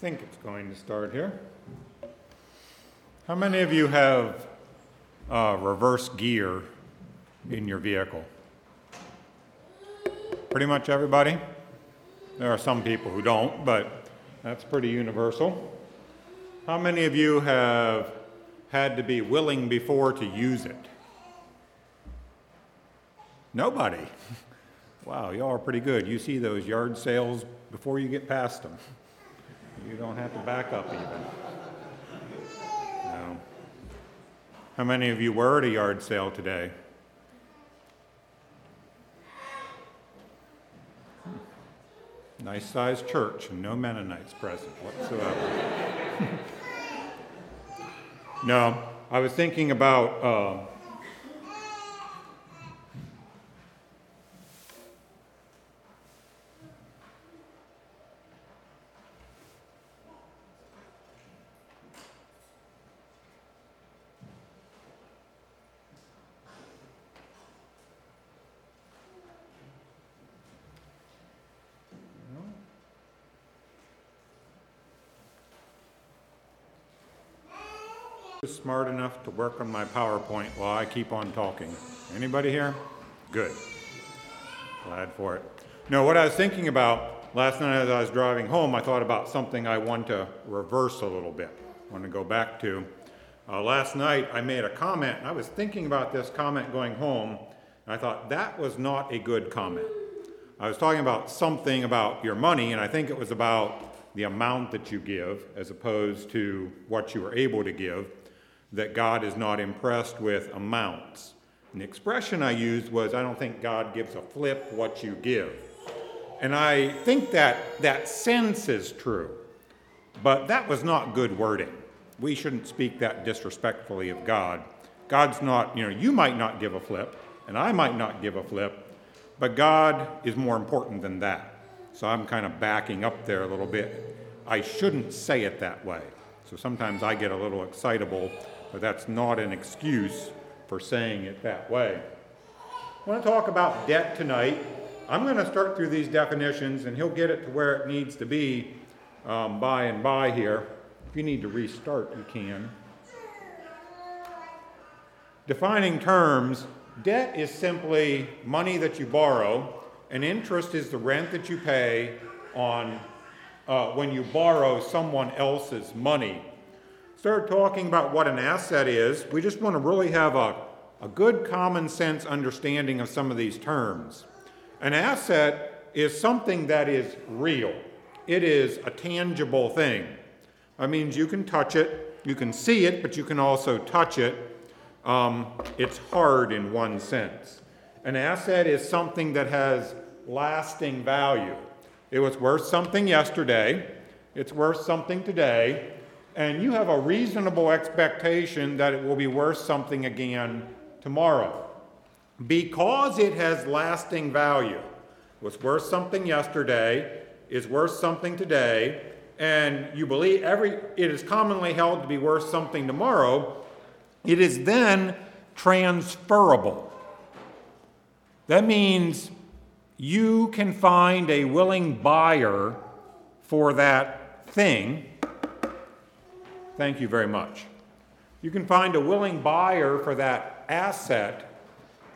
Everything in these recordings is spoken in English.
think it's going to start here. How many of you have uh, reverse gear in your vehicle? Pretty much everybody? There are some people who don't, but that's pretty universal. How many of you have had to be willing before to use it? Nobody. Wow, y'all are pretty good. You see those yard sales before you get past them. You don't have to back up even. No. How many of you were at a yard sale today? Nice sized church and no Mennonites present whatsoever. no, I was thinking about. Uh, smart enough to work on my PowerPoint while I keep on talking. Anybody here? Good. Glad for it. No, what I was thinking about last night as I was driving home, I thought about something I want to reverse a little bit. I want to go back to. Uh, last night I made a comment, and I was thinking about this comment going home, and I thought that was not a good comment. I was talking about something about your money, and I think it was about the amount that you give as opposed to what you were able to give that God is not impressed with amounts. And the expression I used was, I don't think God gives a flip what you give. And I think that that sense is true, but that was not good wording. We shouldn't speak that disrespectfully of God. God's not, you know, you might not give a flip, and I might not give a flip, but God is more important than that. So I'm kind of backing up there a little bit. I shouldn't say it that way. So sometimes I get a little excitable but that's not an excuse for saying it that way. I want to talk about debt tonight. I'm going to start through these definitions, and he'll get it to where it needs to be um, by and by here. If you need to restart, you can. Defining terms debt is simply money that you borrow, and interest is the rent that you pay on uh, when you borrow someone else's money start talking about what an asset is, we just want to really have a, a good common sense understanding of some of these terms. An asset is something that is real, it is a tangible thing. That means you can touch it, you can see it, but you can also touch it. Um, it's hard in one sense. An asset is something that has lasting value. It was worth something yesterday, it's worth something today, and you have a reasonable expectation that it will be worth something again tomorrow. Because it has lasting value, was worth something yesterday, is worth something today, and you believe every it is commonly held to be worth something tomorrow, it is then transferable. That means you can find a willing buyer for that thing Thank you very much. You can find a willing buyer for that asset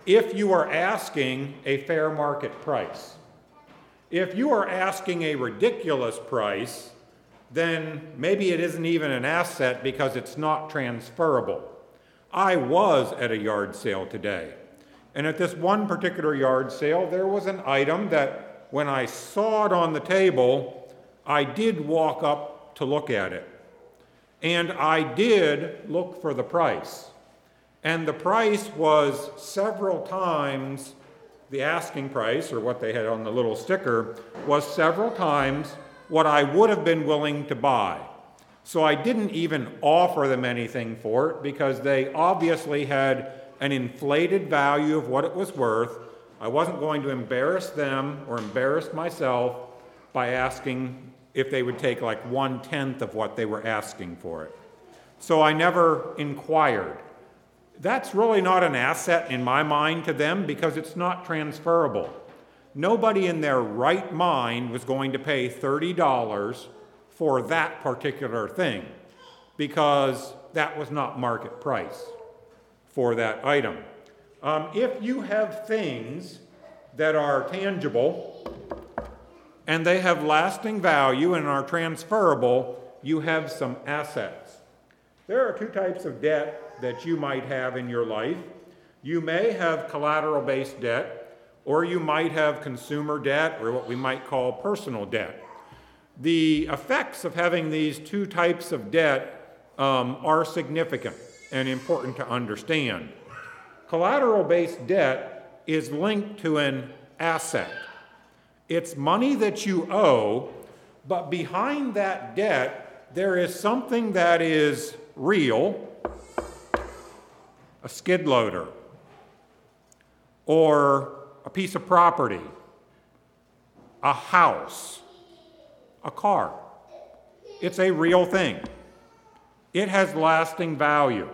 if you are asking a fair market price. If you are asking a ridiculous price, then maybe it isn't even an asset because it's not transferable. I was at a yard sale today, and at this one particular yard sale, there was an item that when I saw it on the table, I did walk up to look at it. And I did look for the price. And the price was several times the asking price, or what they had on the little sticker, was several times what I would have been willing to buy. So I didn't even offer them anything for it because they obviously had an inflated value of what it was worth. I wasn't going to embarrass them or embarrass myself by asking if they would take like one tenth of what they were asking for it. So I never inquired. That's really not an asset in my mind to them because it's not transferable. Nobody in their right mind was going to pay $30 for that particular thing because that was not market price for that item. Um, if you have things that are tangible and they have lasting value and are transferable, you have some assets. There are two types of debt that you might have in your life. You may have collateral based debt, or you might have consumer debt, or what we might call personal debt. The effects of having these two types of debt um, are significant and important to understand. Collateral based debt is linked to an asset. It's money that you owe, but behind that debt, there is something that is real a skid loader, or a piece of property, a house, a car. It's a real thing. It has lasting value.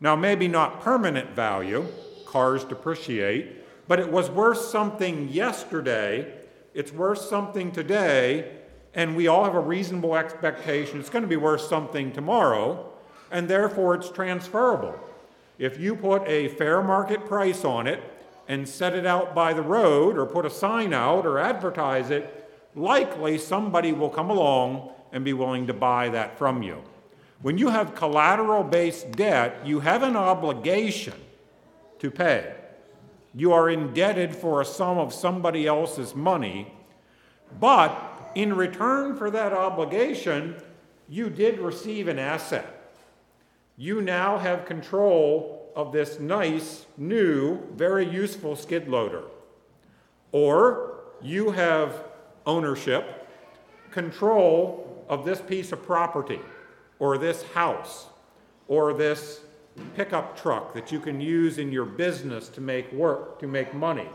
Now, maybe not permanent value, cars depreciate, but it was worth something yesterday, it's worth something today, and we all have a reasonable expectation it's going to be worth something tomorrow, and therefore it's transferable. If you put a fair market price on it and set it out by the road, or put a sign out, or advertise it, likely somebody will come along and be willing to buy that from you. When you have collateral based debt, you have an obligation to pay. You are indebted for a sum of somebody else's money, but in return for that obligation, you did receive an asset. You now have control of this nice, new, very useful skid loader. Or you have ownership, control of this piece of property, or this house, or this pickup truck that you can use in your business to make work, to make money.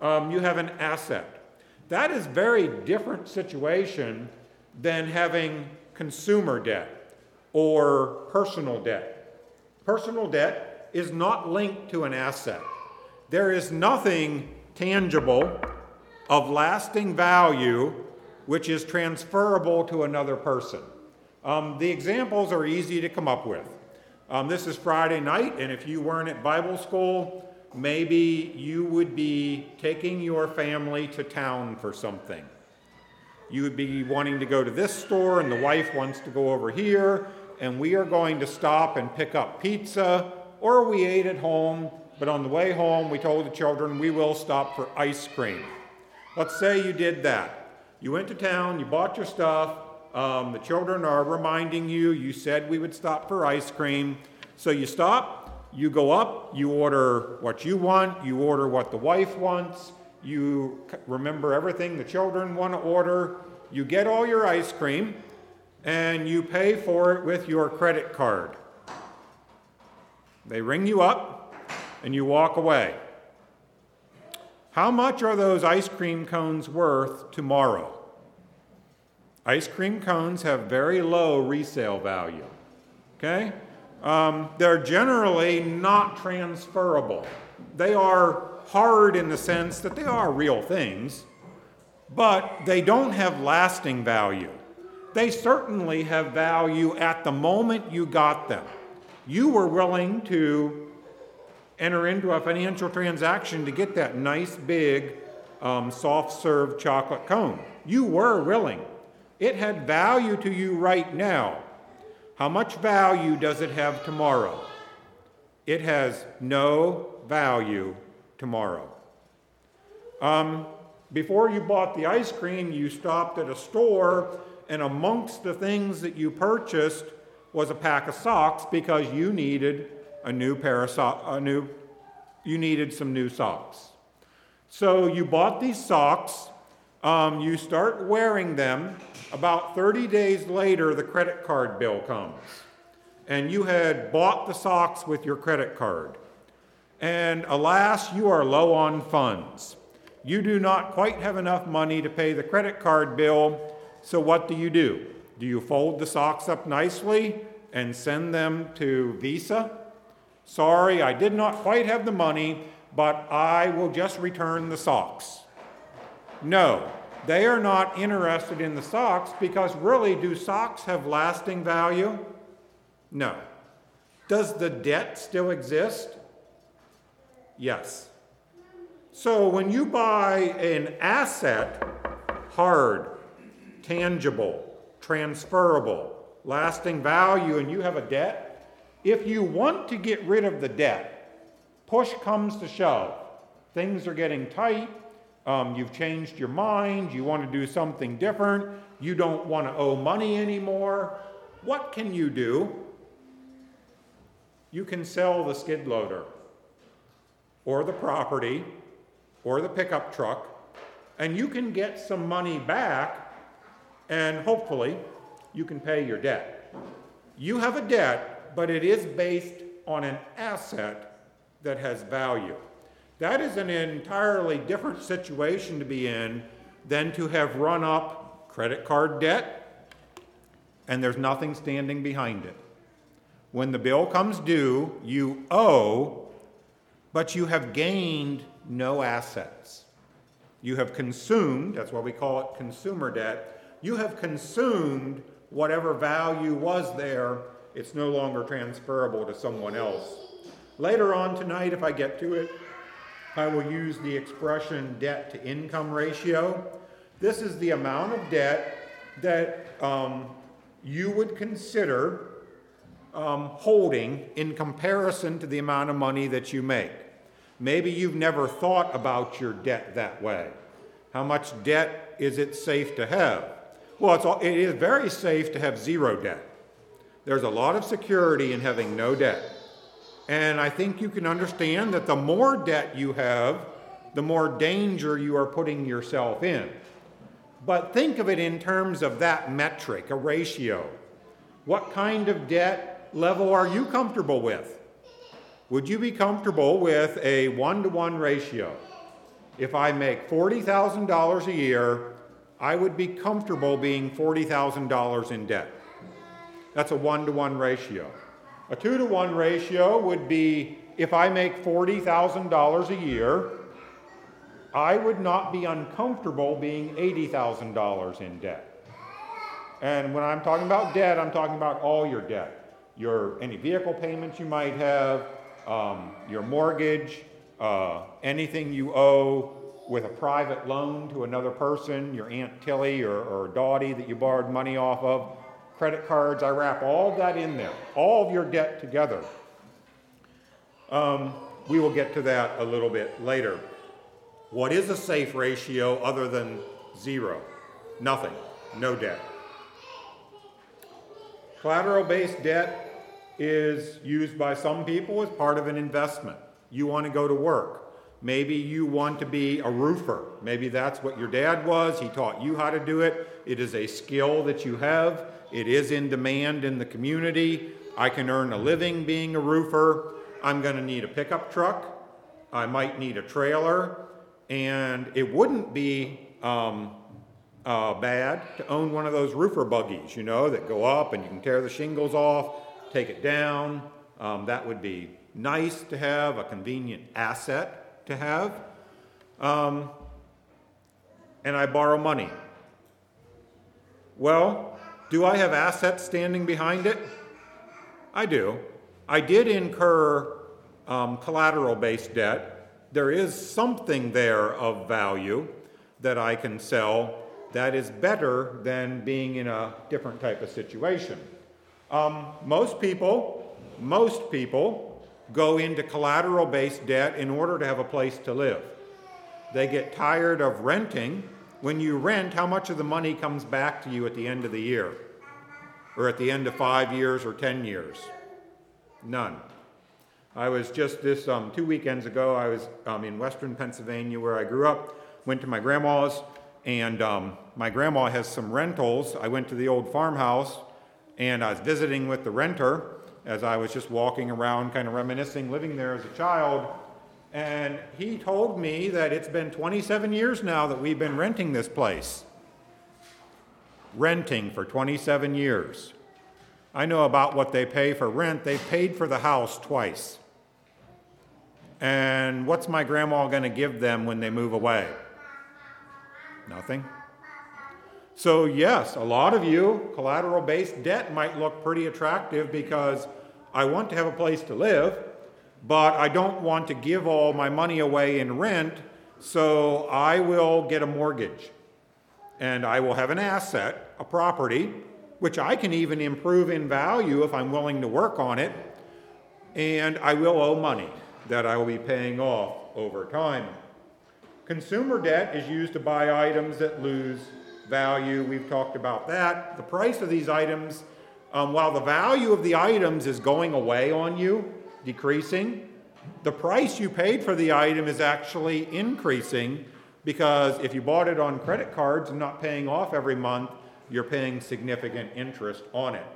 Um, you have an asset. That is very different situation than having consumer debt or personal debt. Personal debt is not linked to an asset. There is nothing tangible of lasting value which is transferable to another person. Um, the examples are easy to come up with. Um, this is Friday night, and if you weren't at Bible school, maybe you would be taking your family to town for something. You would be wanting to go to this store, and the wife wants to go over here, and we are going to stop and pick up pizza, or we ate at home, but on the way home, we told the children we will stop for ice cream. Let's say you did that. You went to town, you bought your stuff, um, the children are reminding you, you said we would stop for ice cream. So you stop, you go up, you order what you want, you order what the wife wants, you remember everything the children want to order, you get all your ice cream, and you pay for it with your credit card. They ring you up, and you walk away. How much are those ice cream cones worth tomorrow? Ice cream cones have very low resale value. Okay? Um, they're generally not transferable. They are hard in the sense that they are real things, but they don't have lasting value. They certainly have value at the moment you got them. You were willing to enter into a financial transaction to get that nice big um, soft serve chocolate cone. You were willing. It had value to you right now. How much value does it have tomorrow? It has no value tomorrow. Um, before you bought the ice cream, you stopped at a store, and amongst the things that you purchased was a pack of socks because you needed a new pair of socks, a new, you needed some new socks. So you bought these socks, um, you start wearing them. About 30 days later, the credit card bill comes. And you had bought the socks with your credit card. And alas, you are low on funds. You do not quite have enough money to pay the credit card bill. So, what do you do? Do you fold the socks up nicely and send them to Visa? Sorry, I did not quite have the money, but I will just return the socks. No, They are not interested in the socks because really, do socks have lasting value? No. Does the debt still exist? Yes. So when you buy an asset, hard, tangible, transferable, lasting value, and you have a debt, if you want to get rid of the debt, push comes to shove, things are getting tight, um, you've changed your mind, you want to do something different, you don't want to owe money anymore, what can you do? You can sell the skid loader or the property or the pickup truck, and you can get some money back, and hopefully you can pay your debt. You have a debt, but it is based on an asset that has value. That is an entirely different situation to be in than to have run up credit card debt and there's nothing standing behind it. When the bill comes due, you owe, but you have gained no assets. You have consumed, that's why we call it consumer debt, you have consumed whatever value was there, it's no longer transferable to someone else. Later on tonight, if I get to it, I will use the expression debt to income ratio. This is the amount of debt that um, you would consider um, holding in comparison to the amount of money that you make. Maybe you've never thought about your debt that way. How much debt is it safe to have? Well, it's all, it is very safe to have zero debt. There's a lot of security in having no debt. And I think you can understand that the more debt you have, the more danger you are putting yourself in. But think of it in terms of that metric, a ratio. What kind of debt level are you comfortable with? Would you be comfortable with a one to one ratio? If I make $40,000 a year, I would be comfortable being $40,000 in debt. That's a one to one ratio. A two to one ratio would be if I make $40,000 a year, I would not be uncomfortable being $80,000 in debt. And when I'm talking about debt, I'm talking about all your debt. Your any vehicle payments you might have, um, your mortgage, uh, anything you owe with a private loan to another person, your Aunt Tilly or, or Dottie that you borrowed money off of, credit cards, I wrap all that in there, all of your debt together. Um, we will get to that a little bit later. What is a safe ratio other than zero? Nothing, no debt. Collateral based debt is used by some people as part of an investment. You want to go to work. Maybe you want to be a roofer. Maybe that's what your dad was. He taught you how to do it. It is a skill that you have. It is in demand in the community. I can earn a living being a roofer. I'm going to need a pickup truck. I might need a trailer. And it wouldn't be um, uh, bad to own one of those roofer buggies, you know, that go up and you can tear the shingles off take it down. Um, that would be nice to have, a convenient asset to have. Um, and I borrow money. Well, do I have assets standing behind it? I do. I did incur um, collateral based debt. There is something there of value that I can sell that is better than being in a different type of situation. Um, most people, most people go into collateral based debt in order to have a place to live. They get tired of renting. When you rent, how much of the money comes back to you at the end of the year? Or at the end of five years or 10 years? None. I was just this um, two weekends ago, I was um, in western Pennsylvania where I grew up, went to my grandma's, and um, my grandma has some rentals. I went to the old farmhouse and I was visiting with the renter as I was just walking around, kind of reminiscing, living there as a child. And he told me that it's been 27 years now that we've been renting this place. Renting for 27 years. I know about what they pay for rent. They paid for the house twice. And what's my grandma going to give them when they move away? Nothing. So, yes, a lot of you, collateral based debt might look pretty attractive because I want to have a place to live, but I don't want to give all my money away in rent, so I will get a mortgage. And I will have an asset, a property, which I can even improve in value if I'm willing to work on it, and I will owe money that I will be paying off over time. Consumer debt is used to buy items that lose value. We've talked about that. The price of these items, um, while the value of the items is going away on you, decreasing, the price you paid for the item is actually increasing because if you bought it on credit cards and not paying off every month, you're paying significant interest on it.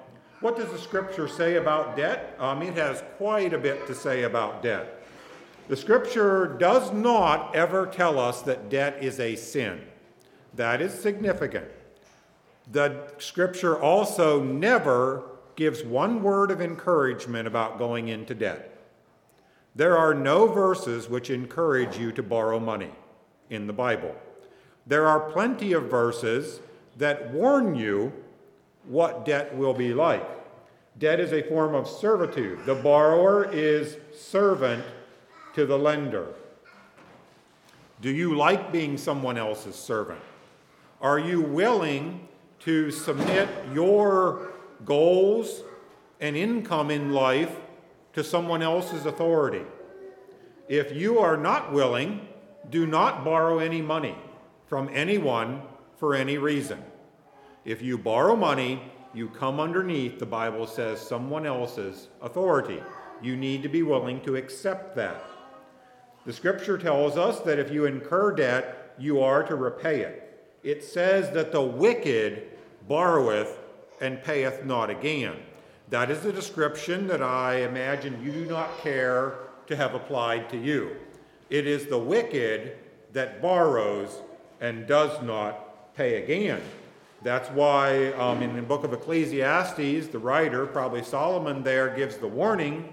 What does the scripture say about debt? Um, it has quite a bit to say about debt. The scripture does not ever tell us that debt is a sin. That is significant. The scripture also never gives one word of encouragement about going into debt. There are no verses which encourage you to borrow money in the Bible. There are plenty of verses that warn you what debt will be like. Debt is a form of servitude. The borrower is servant to the lender. Do you like being someone else's servant? Are you willing to submit your goals and income in life to someone else's authority? If you are not willing, do not borrow any money from anyone for any reason. If you borrow money, you come underneath, the Bible says, someone else's authority. You need to be willing to accept that. The scripture tells us that if you incur debt, you are to repay it. It says that the wicked borroweth and payeth not again. That is a description that I imagine you do not care to have applied to you. It is the wicked that borrows and does not pay again. That's why um, in the book of Ecclesiastes, the writer, probably Solomon, there gives the warning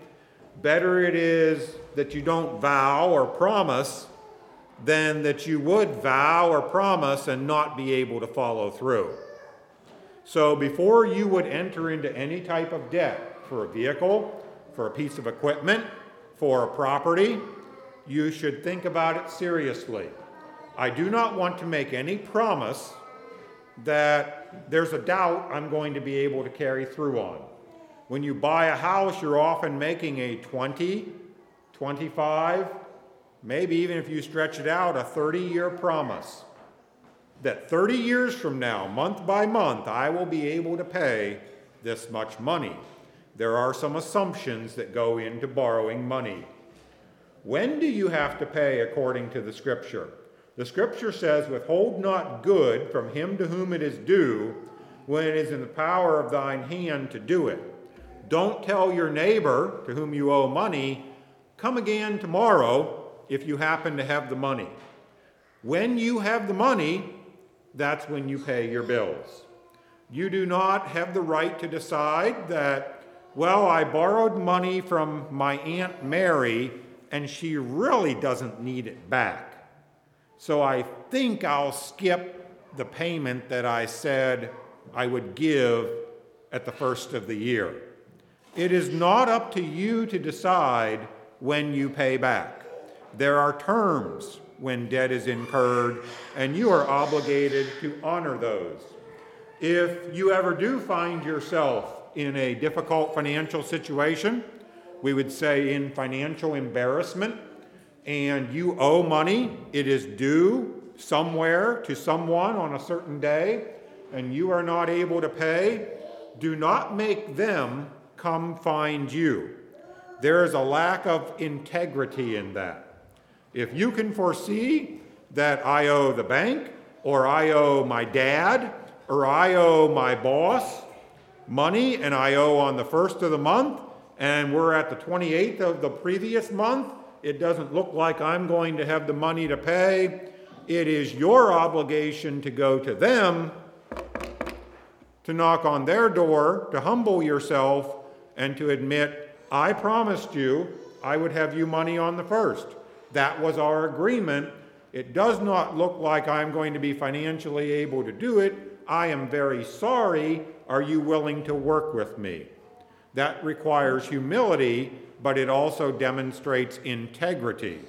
better it is that you don't vow or promise than that you would vow or promise and not be able to follow through. So before you would enter into any type of debt for a vehicle, for a piece of equipment, for a property, you should think about it seriously. I do not want to make any promise that there's a doubt I'm going to be able to carry through on. When you buy a house, you're often making a 20, 25, maybe even if you stretch it out, a 30 year promise that 30 years from now, month by month, I will be able to pay this much money. There are some assumptions that go into borrowing money. When do you have to pay according to the scripture? The scripture says, Withhold not good from him to whom it is due, when it is in the power of thine hand to do it. Don't tell your neighbor to whom you owe money, come again tomorrow if you happen to have the money. When you have the money, that's when you pay your bills. You do not have the right to decide that, well, I borrowed money from my Aunt Mary and she really doesn't need it back. So I think I'll skip the payment that I said I would give at the first of the year. It is not up to you to decide when you pay back. There are terms when debt is incurred, and you are obligated to honor those. If you ever do find yourself in a difficult financial situation, we would say in financial embarrassment, and you owe money, it is due somewhere to someone on a certain day, and you are not able to pay, do not make them come find you. There is a lack of integrity in that. If you can foresee that I owe the bank, or I owe my dad, or I owe my boss money, and I owe on the first of the month, and we're at the 28th of the previous month, it doesn't look like I'm going to have the money to pay. It is your obligation to go to them, to knock on their door, to humble yourself, and to admit, I promised you I would have you money on the first. That was our agreement. It does not look like I'm going to be financially able to do it. I am very sorry. Are you willing to work with me? That requires humility, but it also demonstrates integrity.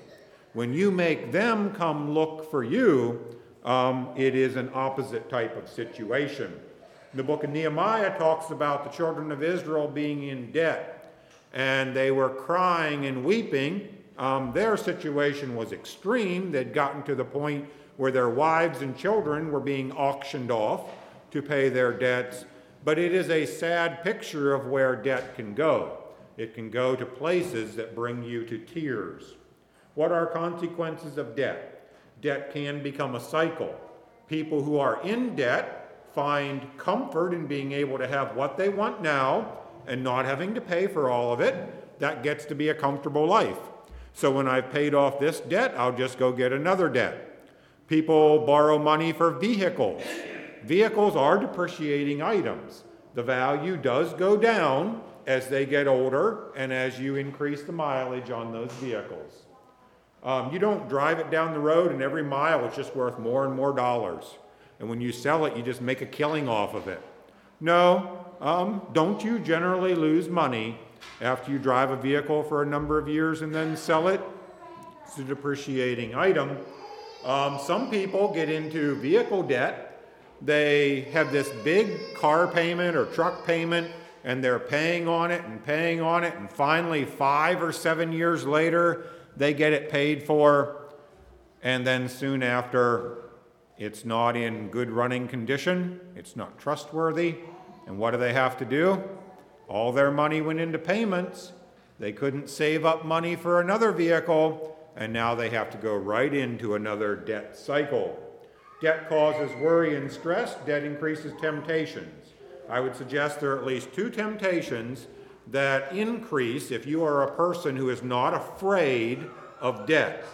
When you make them come look for you, um, it is an opposite type of situation. The book of Nehemiah talks about the children of Israel being in debt, and they were crying and weeping. Um, their situation was extreme. They'd gotten to the point where their wives and children were being auctioned off to pay their debts. But it is a sad picture of where debt can go. It can go to places that bring you to tears. What are consequences of debt? Debt can become a cycle. People who are in debt find comfort in being able to have what they want now and not having to pay for all of it. That gets to be a comfortable life. So when I've paid off this debt, I'll just go get another debt. People borrow money for vehicles. Vehicles are depreciating items. The value does go down as they get older and as you increase the mileage on those vehicles. Um, you don't drive it down the road and every mile it's just worth more and more dollars. And when you sell it, you just make a killing off of it. No, um, don't you generally lose money after you drive a vehicle for a number of years and then sell it? It's a depreciating item. Um, some people get into vehicle debt. They have this big car payment or truck payment, and they're paying on it and paying on it, and finally, five or seven years later, they get it paid for, and then soon after, it's not in good running condition, it's not trustworthy, and what do they have to do? All their money went into payments. They couldn't save up money for another vehicle, and now they have to go right into another debt cycle. Debt causes worry and stress, debt increases temptations. I would suggest there are at least two temptations that increase if you are a person who is not afraid of debt.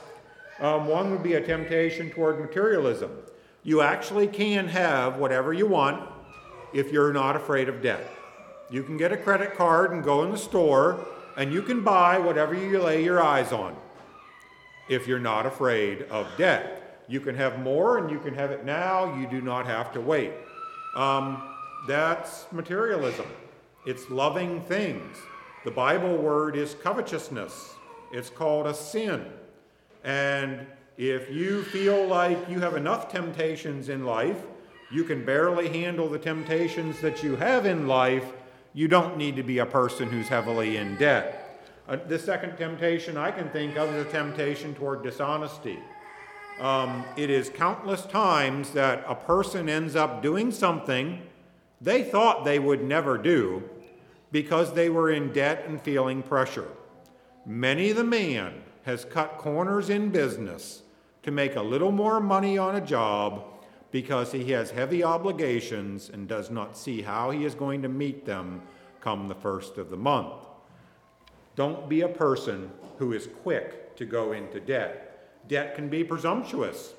Um, one would be a temptation toward materialism. You actually can have whatever you want if you're not afraid of debt. You can get a credit card and go in the store, and you can buy whatever you lay your eyes on if you're not afraid of debt. You can have more and you can have it now, you do not have to wait. Um, that's materialism, it's loving things. The Bible word is covetousness, it's called a sin. And if you feel like you have enough temptations in life, you can barely handle the temptations that you have in life, you don't need to be a person who's heavily in debt. Uh, the second temptation I can think of is a temptation toward dishonesty. Um, it is countless times that a person ends up doing something they thought they would never do because they were in debt and feeling pressure. Many the man has cut corners in business to make a little more money on a job because he has heavy obligations and does not see how he is going to meet them come the first of the month. Don't be a person who is quick to go into debt. Debt can be presumptuous.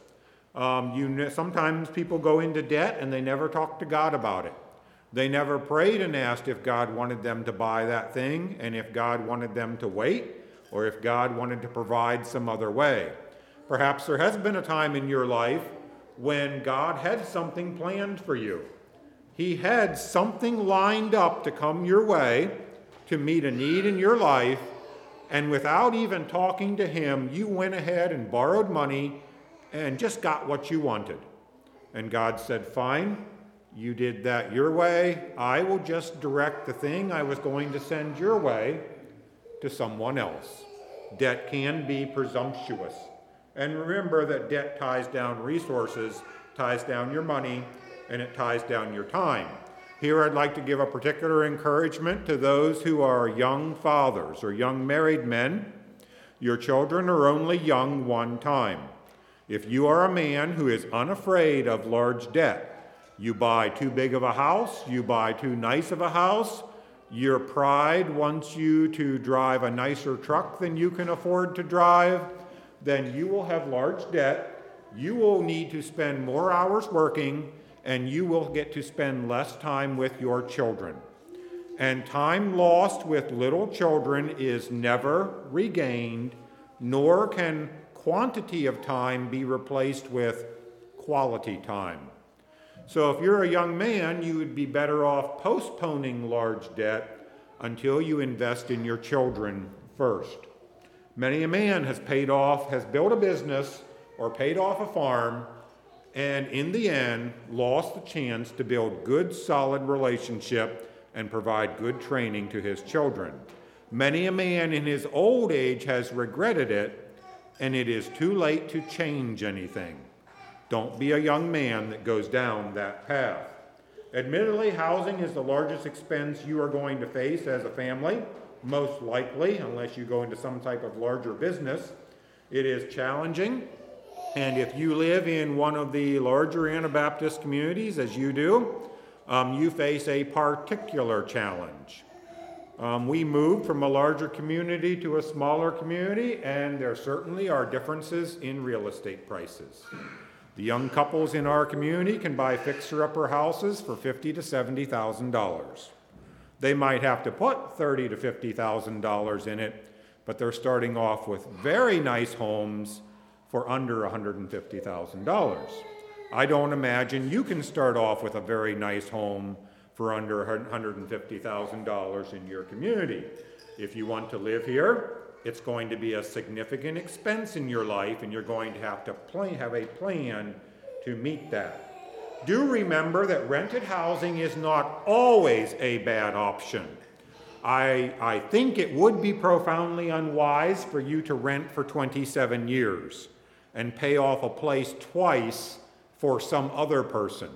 Um, you, sometimes people go into debt and they never talk to God about it. They never prayed and asked if God wanted them to buy that thing and if God wanted them to wait or if God wanted to provide some other way. Perhaps there has been a time in your life when God had something planned for you. He had something lined up to come your way to meet a need in your life, and without even talking to him, you went ahead and borrowed money and just got what you wanted. And God said, Fine, you did that your way. I will just direct the thing I was going to send your way to someone else. Debt can be presumptuous. And remember that debt ties down resources, ties down your money, and it ties down your time. Here, I'd like to give a particular encouragement to those who are young fathers or young married men. Your children are only young one time. If you are a man who is unafraid of large debt, you buy too big of a house, you buy too nice of a house, your pride wants you to drive a nicer truck than you can afford to drive, then you will have large debt. You will need to spend more hours working and you will get to spend less time with your children. And time lost with little children is never regained, nor can quantity of time be replaced with quality time. So if you're a young man, you would be better off postponing large debt until you invest in your children first. Many a man has paid off, has built a business or paid off a farm, and in the end lost the chance to build good, solid relationship and provide good training to his children. Many a man in his old age has regretted it, and it is too late to change anything. Don't be a young man that goes down that path. Admittedly, housing is the largest expense you are going to face as a family, most likely, unless you go into some type of larger business. It is challenging, and if you live in one of the larger Anabaptist communities, as you do, um, you face a particular challenge. Um, we moved from a larger community to a smaller community, and there certainly are differences in real estate prices. The young couples in our community can buy fixer-upper houses for fifty to seventy thousand dollars. They might have to put thirty to fifty thousand dollars in it, but they're starting off with very nice homes for under $150,000. I don't imagine you can start off with a very nice home for under $150,000 in your community. If you want to live here, it's going to be a significant expense in your life, and you're going to have to plan, have a plan to meet that. Do remember that rented housing is not always a bad option. I, I think it would be profoundly unwise for you to rent for 27 years and pay off a place twice for some other person.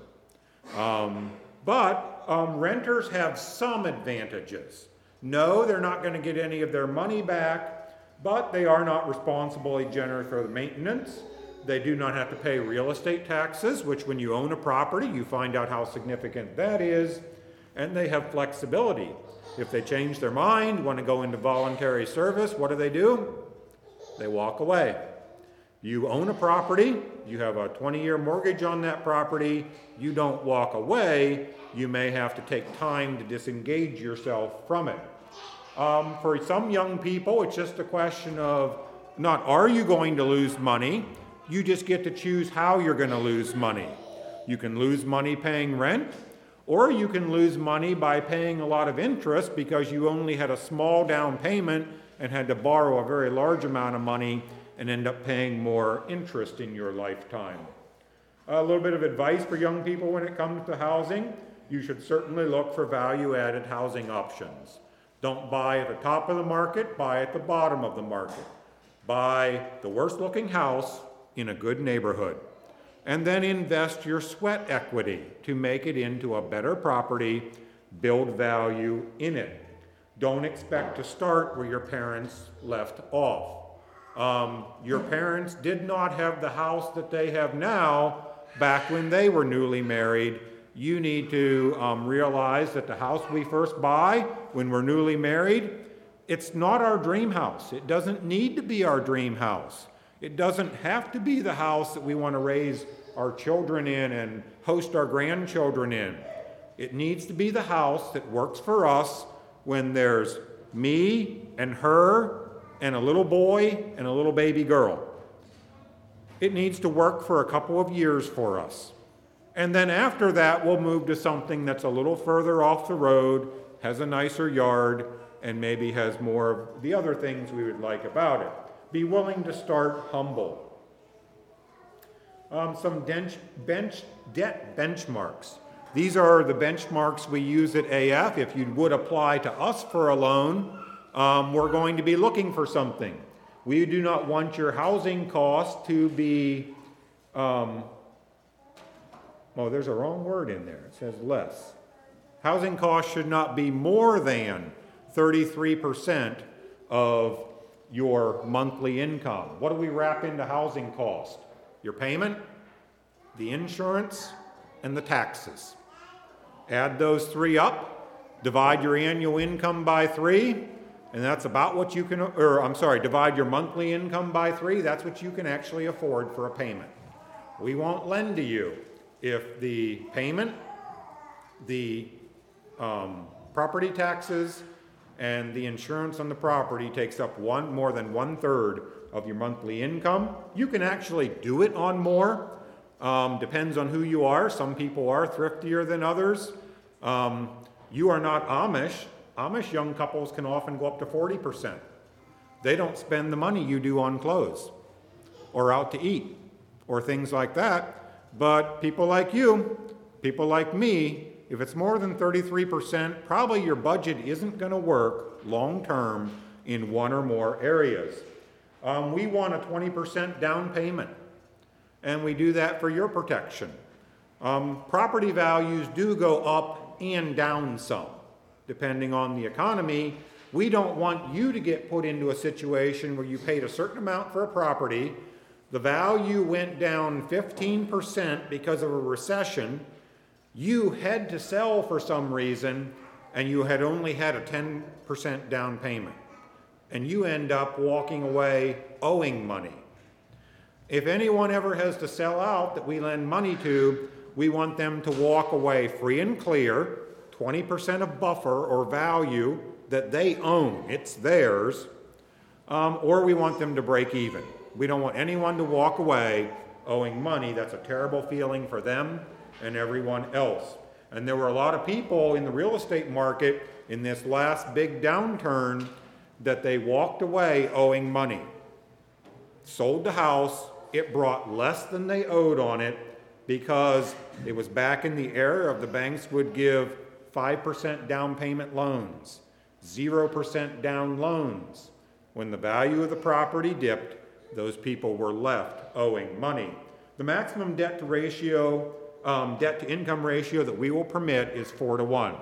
Um, but um, renters have some advantages. No, they're not going to get any of their money back, but they are not responsibly generous for the maintenance. They do not have to pay real estate taxes, which, when you own a property, you find out how significant that is. And they have flexibility. If they change their mind, want to go into voluntary service, what do they do? They walk away. You own a property, you have a 20 year mortgage on that property, you don't walk away, you may have to take time to disengage yourself from it. Um, for some young people, it's just a question of not are you going to lose money, you just get to choose how you're going to lose money. You can lose money paying rent, or you can lose money by paying a lot of interest because you only had a small down payment and had to borrow a very large amount of money and end up paying more interest in your lifetime. A little bit of advice for young people when it comes to housing you should certainly look for value added housing options. Don't buy at the top of the market, buy at the bottom of the market. Buy the worst looking house in a good neighborhood. And then invest your sweat equity to make it into a better property, build value in it. Don't expect to start where your parents left off. Um, your parents did not have the house that they have now back when they were newly married. You need to um, realize that the house we first buy when we're newly married, it's not our dream house. It doesn't need to be our dream house. It doesn't have to be the house that we want to raise our children in and host our grandchildren in. It needs to be the house that works for us when there's me and her and a little boy and a little baby girl. It needs to work for a couple of years for us. And then after that, we'll move to something that's a little further off the road, has a nicer yard, and maybe has more of the other things we would like about it. Be willing to start humble. Um, some bench, bench debt benchmarks. These are the benchmarks we use at AF. If you would apply to us for a loan, um, we're going to be looking for something. We do not want your housing cost to be, um, oh, there's a wrong word in there. It says less. Housing costs should not be more than 33% of your monthly income. What do we wrap into housing cost? Your payment, the insurance, and the taxes. Add those three up, divide your annual income by three, and that's about what you can, or I'm sorry, divide your monthly income by three, that's what you can actually afford for a payment. We won't lend to you if the payment, the um, property taxes, and the insurance on the property takes up one more than one third of your monthly income. You can actually do it on more. Um, depends on who you are. Some people are thriftier than others. Um, you are not Amish. Amish young couples can often go up to 40%. They don't spend the money you do on clothes or out to eat or things like that. But people like you, people like me, if it's more than 33%, probably your budget isn't going to work long term in one or more areas. Um, we want a 20% down payment, and we do that for your protection. Um, property values do go up and down some, depending on the economy. We don't want you to get put into a situation where you paid a certain amount for a property, the value went down 15% because of a recession, you had to sell for some reason, and you had only had a 10% down payment. And you end up walking away owing money. If anyone ever has to sell out that we lend money to, we want them to walk away free and clear, 20% of buffer or value that they own, it's theirs, um, or we want them to break even. We don't want anyone to walk away owing money. That's a terrible feeling for them and everyone else. And there were a lot of people in the real estate market in this last big downturn that they walked away owing money. Sold the house, it brought less than they owed on it because it was back in the era of the banks would give 5% down payment loans, 0% down loans. When the value of the property dipped, those people were left owing money. The maximum debt to ratio, um, debt to income ratio that we will permit is four to one.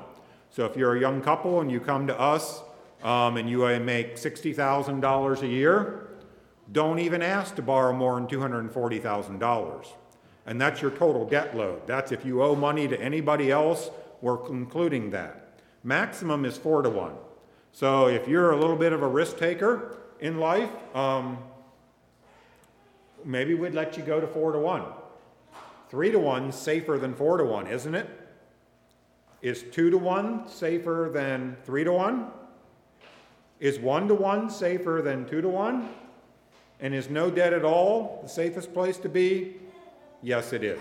So if you're a young couple and you come to us um, and you uh, make $60,000 a year, don't even ask to borrow more than $240,000. And that's your total debt load. That's if you owe money to anybody else, we're including that. Maximum is four to one. So if you're a little bit of a risk taker in life, um, maybe we'd let you go to four to one. Three to one safer than four to one, isn't it? Is two to one safer than three to one? Is one to one safer than two to one? And is no debt at all the safest place to be? Yes, it is.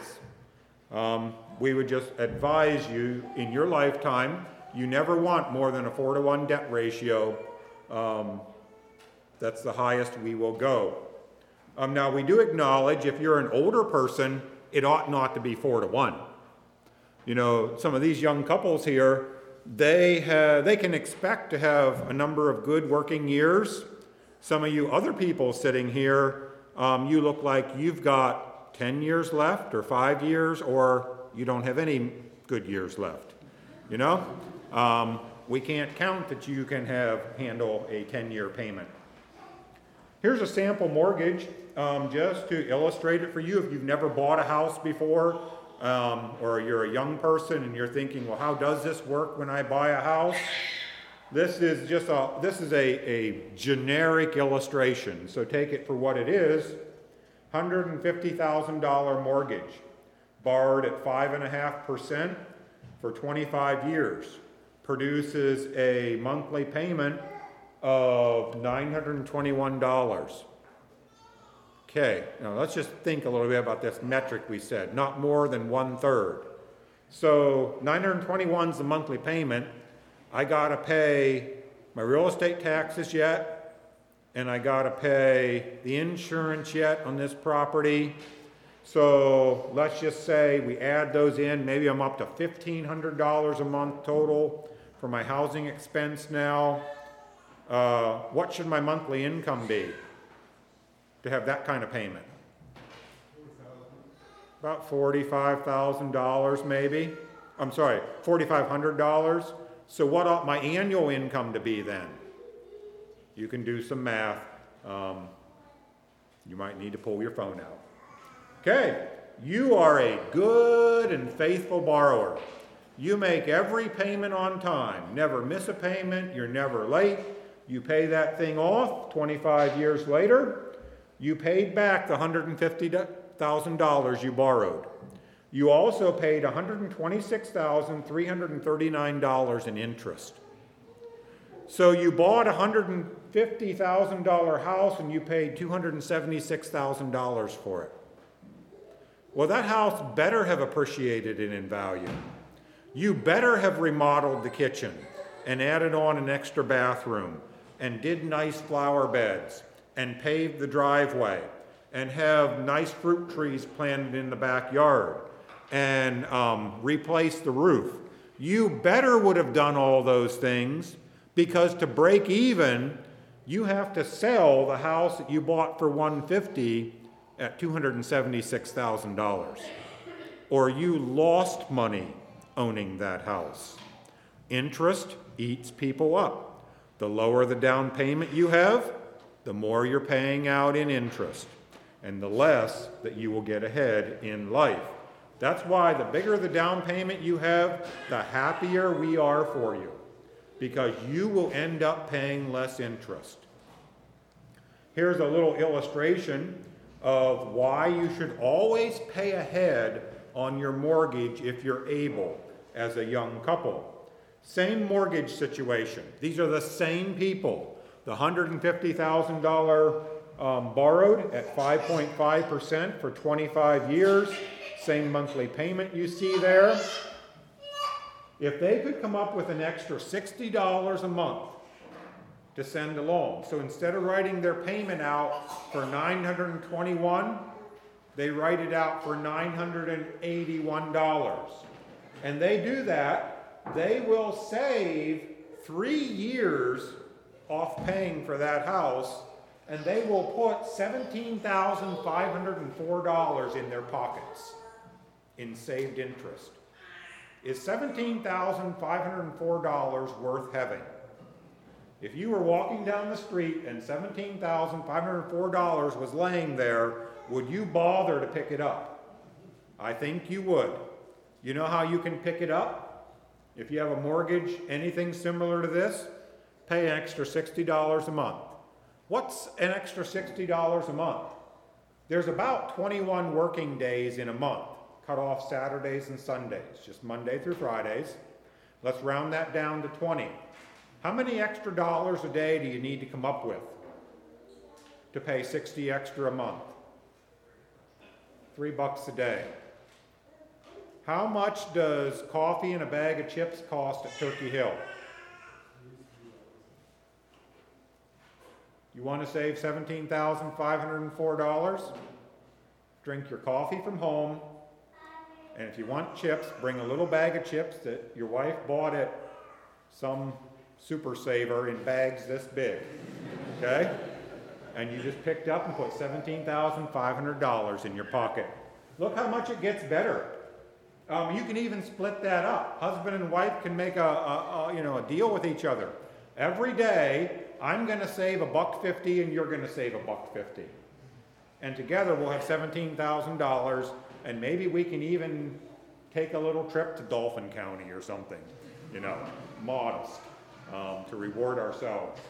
Um, we would just advise you in your lifetime, you never want more than a four to one debt ratio. Um, that's the highest we will go. Um, now, we do acknowledge if you're an older person, it ought not to be four to one. You know, some of these young couples here, they, have, they can expect to have a number of good working years. Some of you other people sitting here, um, you look like you've got 10 years left, or five years, or you don't have any good years left. You know? Um, we can't count that you can have handle a 10 year payment. Here's a sample mortgage um, just to illustrate it for you. If you've never bought a house before, um, or you're a young person and you're thinking, well, how does this work when I buy a house? This is just a this is a, a generic illustration. So take it for what it is. $150,000 mortgage, borrowed at five and a half percent for 25 years, produces a monthly payment of $921. Okay, now let's just think a little bit about this metric we said, not more than one third. So 921 is the monthly payment. I got to pay my real estate taxes yet, and I got to pay the insurance yet on this property. So let's just say we add those in. Maybe I'm up to $1,500 a month total for my housing expense now. Uh, what should my monthly income be to have that kind of payment? About $45,000 maybe. I'm sorry, $4,500. So what ought my annual income to be then? You can do some math. Um, you might need to pull your phone out. Okay, you are a good and faithful borrower. You make every payment on time, never miss a payment, you're never late, you pay that thing off 25 years later. You paid back the $150,000 you borrowed. You also paid $126,339 in interest. So you bought a $150,000 house and you paid $276,000 for it. Well, that house better have appreciated in value. You better have remodeled the kitchen and added on an extra bathroom and did nice flower beds and pave the driveway and have nice fruit trees planted in the backyard and um, replaced the roof. You better would have done all those things because to break even, you have to sell the house that you bought for 150 at $276,000 or you lost money owning that house. Interest eats people up. The lower the down payment you have, the more you're paying out in interest, and the less that you will get ahead in life. That's why the bigger the down payment you have, the happier we are for you, because you will end up paying less interest. Here's a little illustration of why you should always pay ahead on your mortgage if you're able as a young couple. Same mortgage situation. These are the same people. The $150,000 um, borrowed at 5.5% for 25 years. Same monthly payment you see there. If they could come up with an extra $60 a month to send along, so instead of writing their payment out for 921, they write it out for $981. And they do that, they will save three years off paying for that house, and they will put $17,504 in their pockets in saved interest. Is $17,504 worth having? If you were walking down the street and $17,504 was laying there, would you bother to pick it up? I think you would. You know how you can pick it up? If you have a mortgage, anything similar to this, pay an extra $60 a month. What's an extra $60 a month? There's about 21 working days in a month, cut off Saturdays and Sundays, just Monday through Fridays. Let's round that down to 20. How many extra dollars a day do you need to come up with to pay 60 extra a month? Three bucks a day. How much does coffee and a bag of chips cost at Turkey Hill? You want to save $17,504? Drink your coffee from home, and if you want chips, bring a little bag of chips that your wife bought at some super saver in bags this big. Okay? And you just picked up and put $17,500 in your pocket. Look how much it gets better. Um, you can even split that up. Husband and wife can make a, a, a you know a deal with each other. Every day, I'm going to save a buck fifty, and you're going to save a buck fifty, and together we'll have seventeen thousand dollars, and maybe we can even take a little trip to Dauphin County or something, you know, modest, um, to reward ourselves.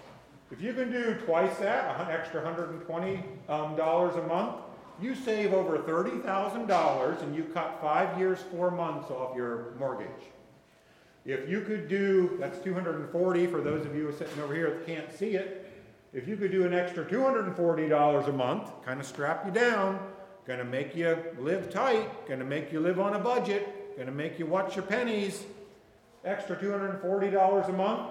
If you can do twice that, an extra hundred and twenty um, dollars a month, you save over $30,000 and you cut five years, four months off your mortgage. If you could do, that's 240 for those of you sitting over here that can't see it. If you could do an extra $240 a month, kind of strap you down, to make you live tight, to make you live on a budget, to make you watch your pennies, extra $240 a month,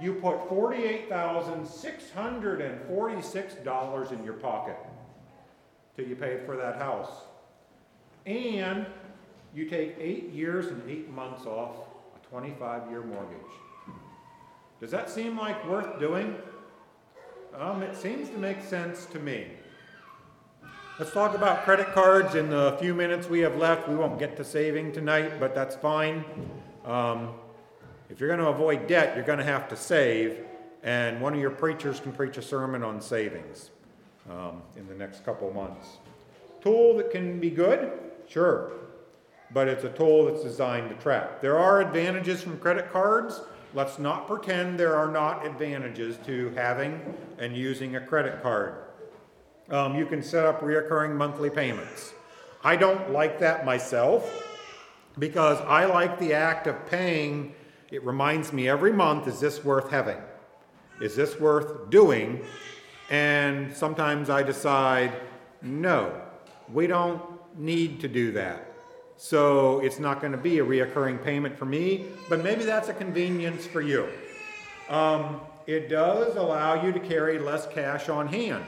you put $48,646 in your pocket till you pay for that house. And you take eight years and eight months off 25 year mortgage. Does that seem like worth doing? Um, it seems to make sense to me. Let's talk about credit cards in the few minutes we have left. We won't get to saving tonight, but that's fine. Um, if you're going to avoid debt, you're going to have to save, and one of your preachers can preach a sermon on savings um, in the next couple months. Tool that can be good? Sure. But it's a tool that's designed to trap. There are advantages from credit cards. Let's not pretend there are not advantages to having and using a credit card. Um, you can set up reoccurring monthly payments. I don't like that myself because I like the act of paying. It reminds me every month is this worth having? Is this worth doing? And sometimes I decide, no, we don't need to do that. So it's not going to be a reoccurring payment for me, but maybe that's a convenience for you. Um, it does allow you to carry less cash on hand.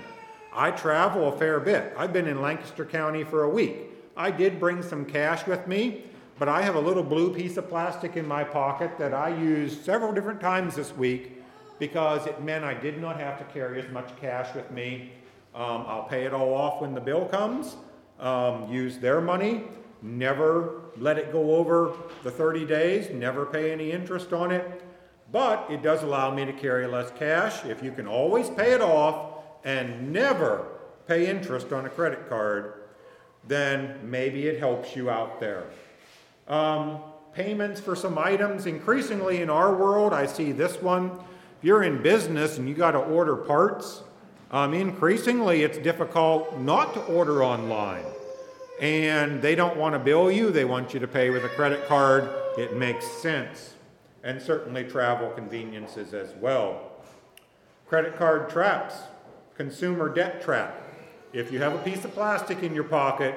I travel a fair bit. I've been in Lancaster County for a week. I did bring some cash with me, but I have a little blue piece of plastic in my pocket that I used several different times this week because it meant I did not have to carry as much cash with me. Um, I'll pay it all off when the bill comes, um, use their money, never let it go over the 30 days, never pay any interest on it. But it does allow me to carry less cash. If you can always pay it off and never pay interest on a credit card, then maybe it helps you out there. Um, payments for some items, increasingly in our world, I see this one. If you're in business and you got to order parts, um, increasingly it's difficult not to order online. And they don't want to bill you, they want you to pay with a credit card. It makes sense. And certainly travel conveniences as well. Credit card traps, consumer debt trap. If you have a piece of plastic in your pocket,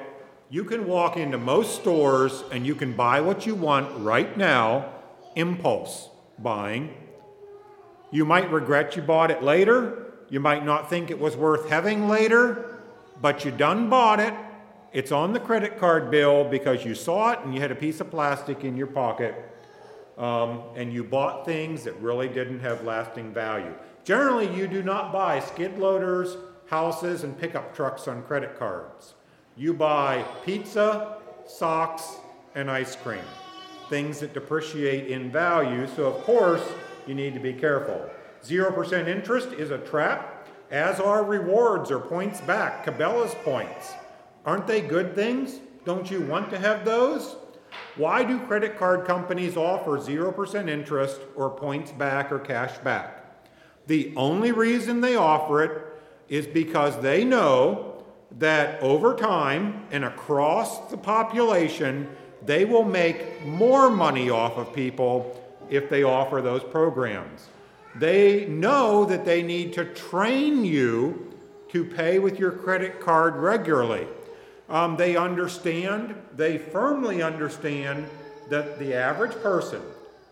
you can walk into most stores and you can buy what you want right now, impulse buying. You might regret you bought it later. You might not think it was worth having later, but you done bought it. It's on the credit card bill because you saw it and you had a piece of plastic in your pocket um, and you bought things that really didn't have lasting value. Generally, you do not buy skid loaders, houses, and pickup trucks on credit cards. You buy pizza, socks, and ice cream, things that depreciate in value, so of course you need to be careful. 0% interest is a trap, as are rewards or points back, Cabela's points. Aren't they good things? Don't you want to have those? Why do credit card companies offer 0% interest or points back or cash back? The only reason they offer it is because they know that over time and across the population, they will make more money off of people if they offer those programs. They know that they need to train you to pay with your credit card regularly. Um, they understand, they firmly understand that the average person,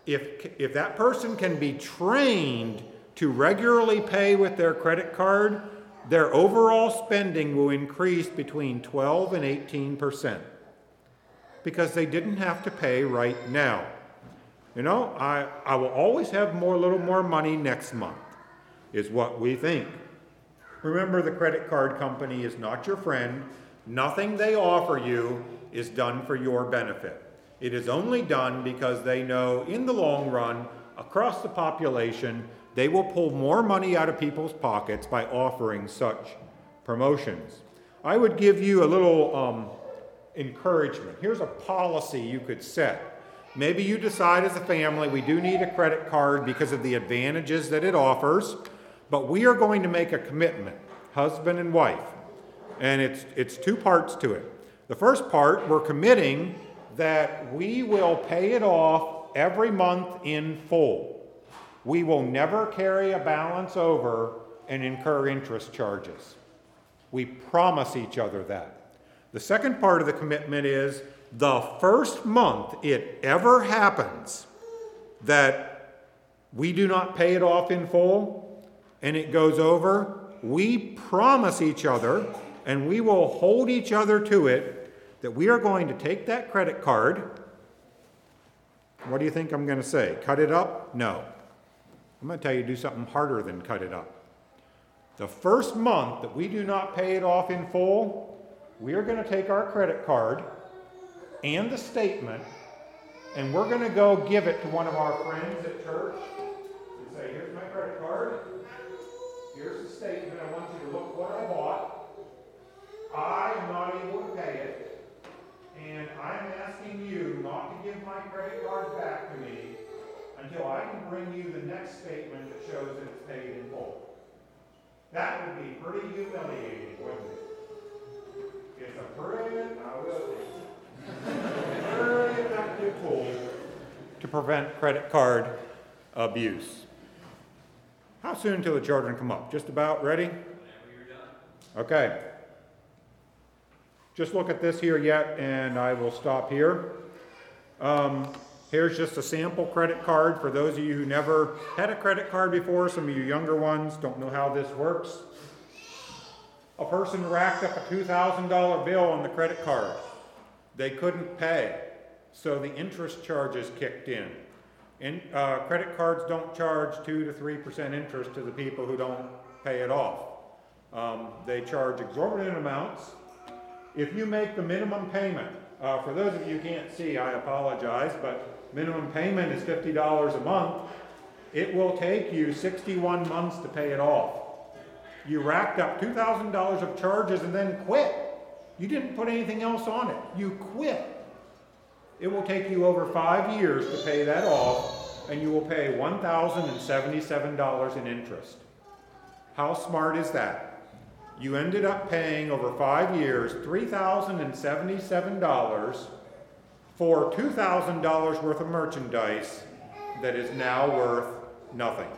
if, if that person can be trained to regularly pay with their credit card, their overall spending will increase between 12 and 18 percent because they didn't have to pay right now. You know, I, I will always have more, a little more money next month, is what we think. Remember, the credit card company is not your friend. Nothing they offer you is done for your benefit. It is only done because they know in the long run, across the population, they will pull more money out of people's pockets by offering such promotions. I would give you a little um, encouragement. Here's a policy you could set. Maybe you decide as a family we do need a credit card because of the advantages that it offers, but we are going to make a commitment, husband and wife. And it's, it's two parts to it. The first part, we're committing that we will pay it off every month in full. We will never carry a balance over and incur interest charges. We promise each other that. The second part of the commitment is the first month it ever happens that we do not pay it off in full and it goes over, we promise each other and we will hold each other to it that we are going to take that credit card. What do you think I'm going to say? Cut it up? No. I'm going to tell you to do something harder than cut it up. The first month that we do not pay it off in full, we are going to take our credit card and the statement, and we're going to go give it to one of our friends at church and say, Here's my credit card. Here's the statement. I want you to look what I bought. I am not able to pay it, and I'm asking you not to give my credit card back to me until I can bring you the next statement that shows that it's paid in full. That would be pretty humiliating, wouldn't it? It's a brilliant, I will very effective tool to prevent credit card abuse. How soon till the children come up? Just about ready? Okay. Just look at this here yet, and I will stop here. Um, here's just a sample credit card for those of you who never had a credit card before. Some of you younger ones don't know how this works. A person racked up a $2,000 bill on the credit card. They couldn't pay, so the interest charges kicked in. Uh, credit cards don't charge 2 to 3% interest to the people who don't pay it off. Um, they charge exorbitant amounts. If you make the minimum payment, uh, for those of you who can't see, I apologize, but minimum payment is $50 a month. It will take you 61 months to pay it off. You racked up $2,000 of charges and then quit. You didn't put anything else on it. You quit. It will take you over five years to pay that off, and you will pay $1,077 in interest. How smart is that? You ended up paying over five years $3,077 for $2,000 worth of merchandise that is now worth nothing.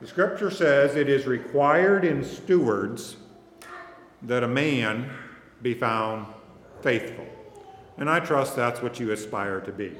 The scripture says it is required in stewards that a man be found faithful. And I trust that's what you aspire to be.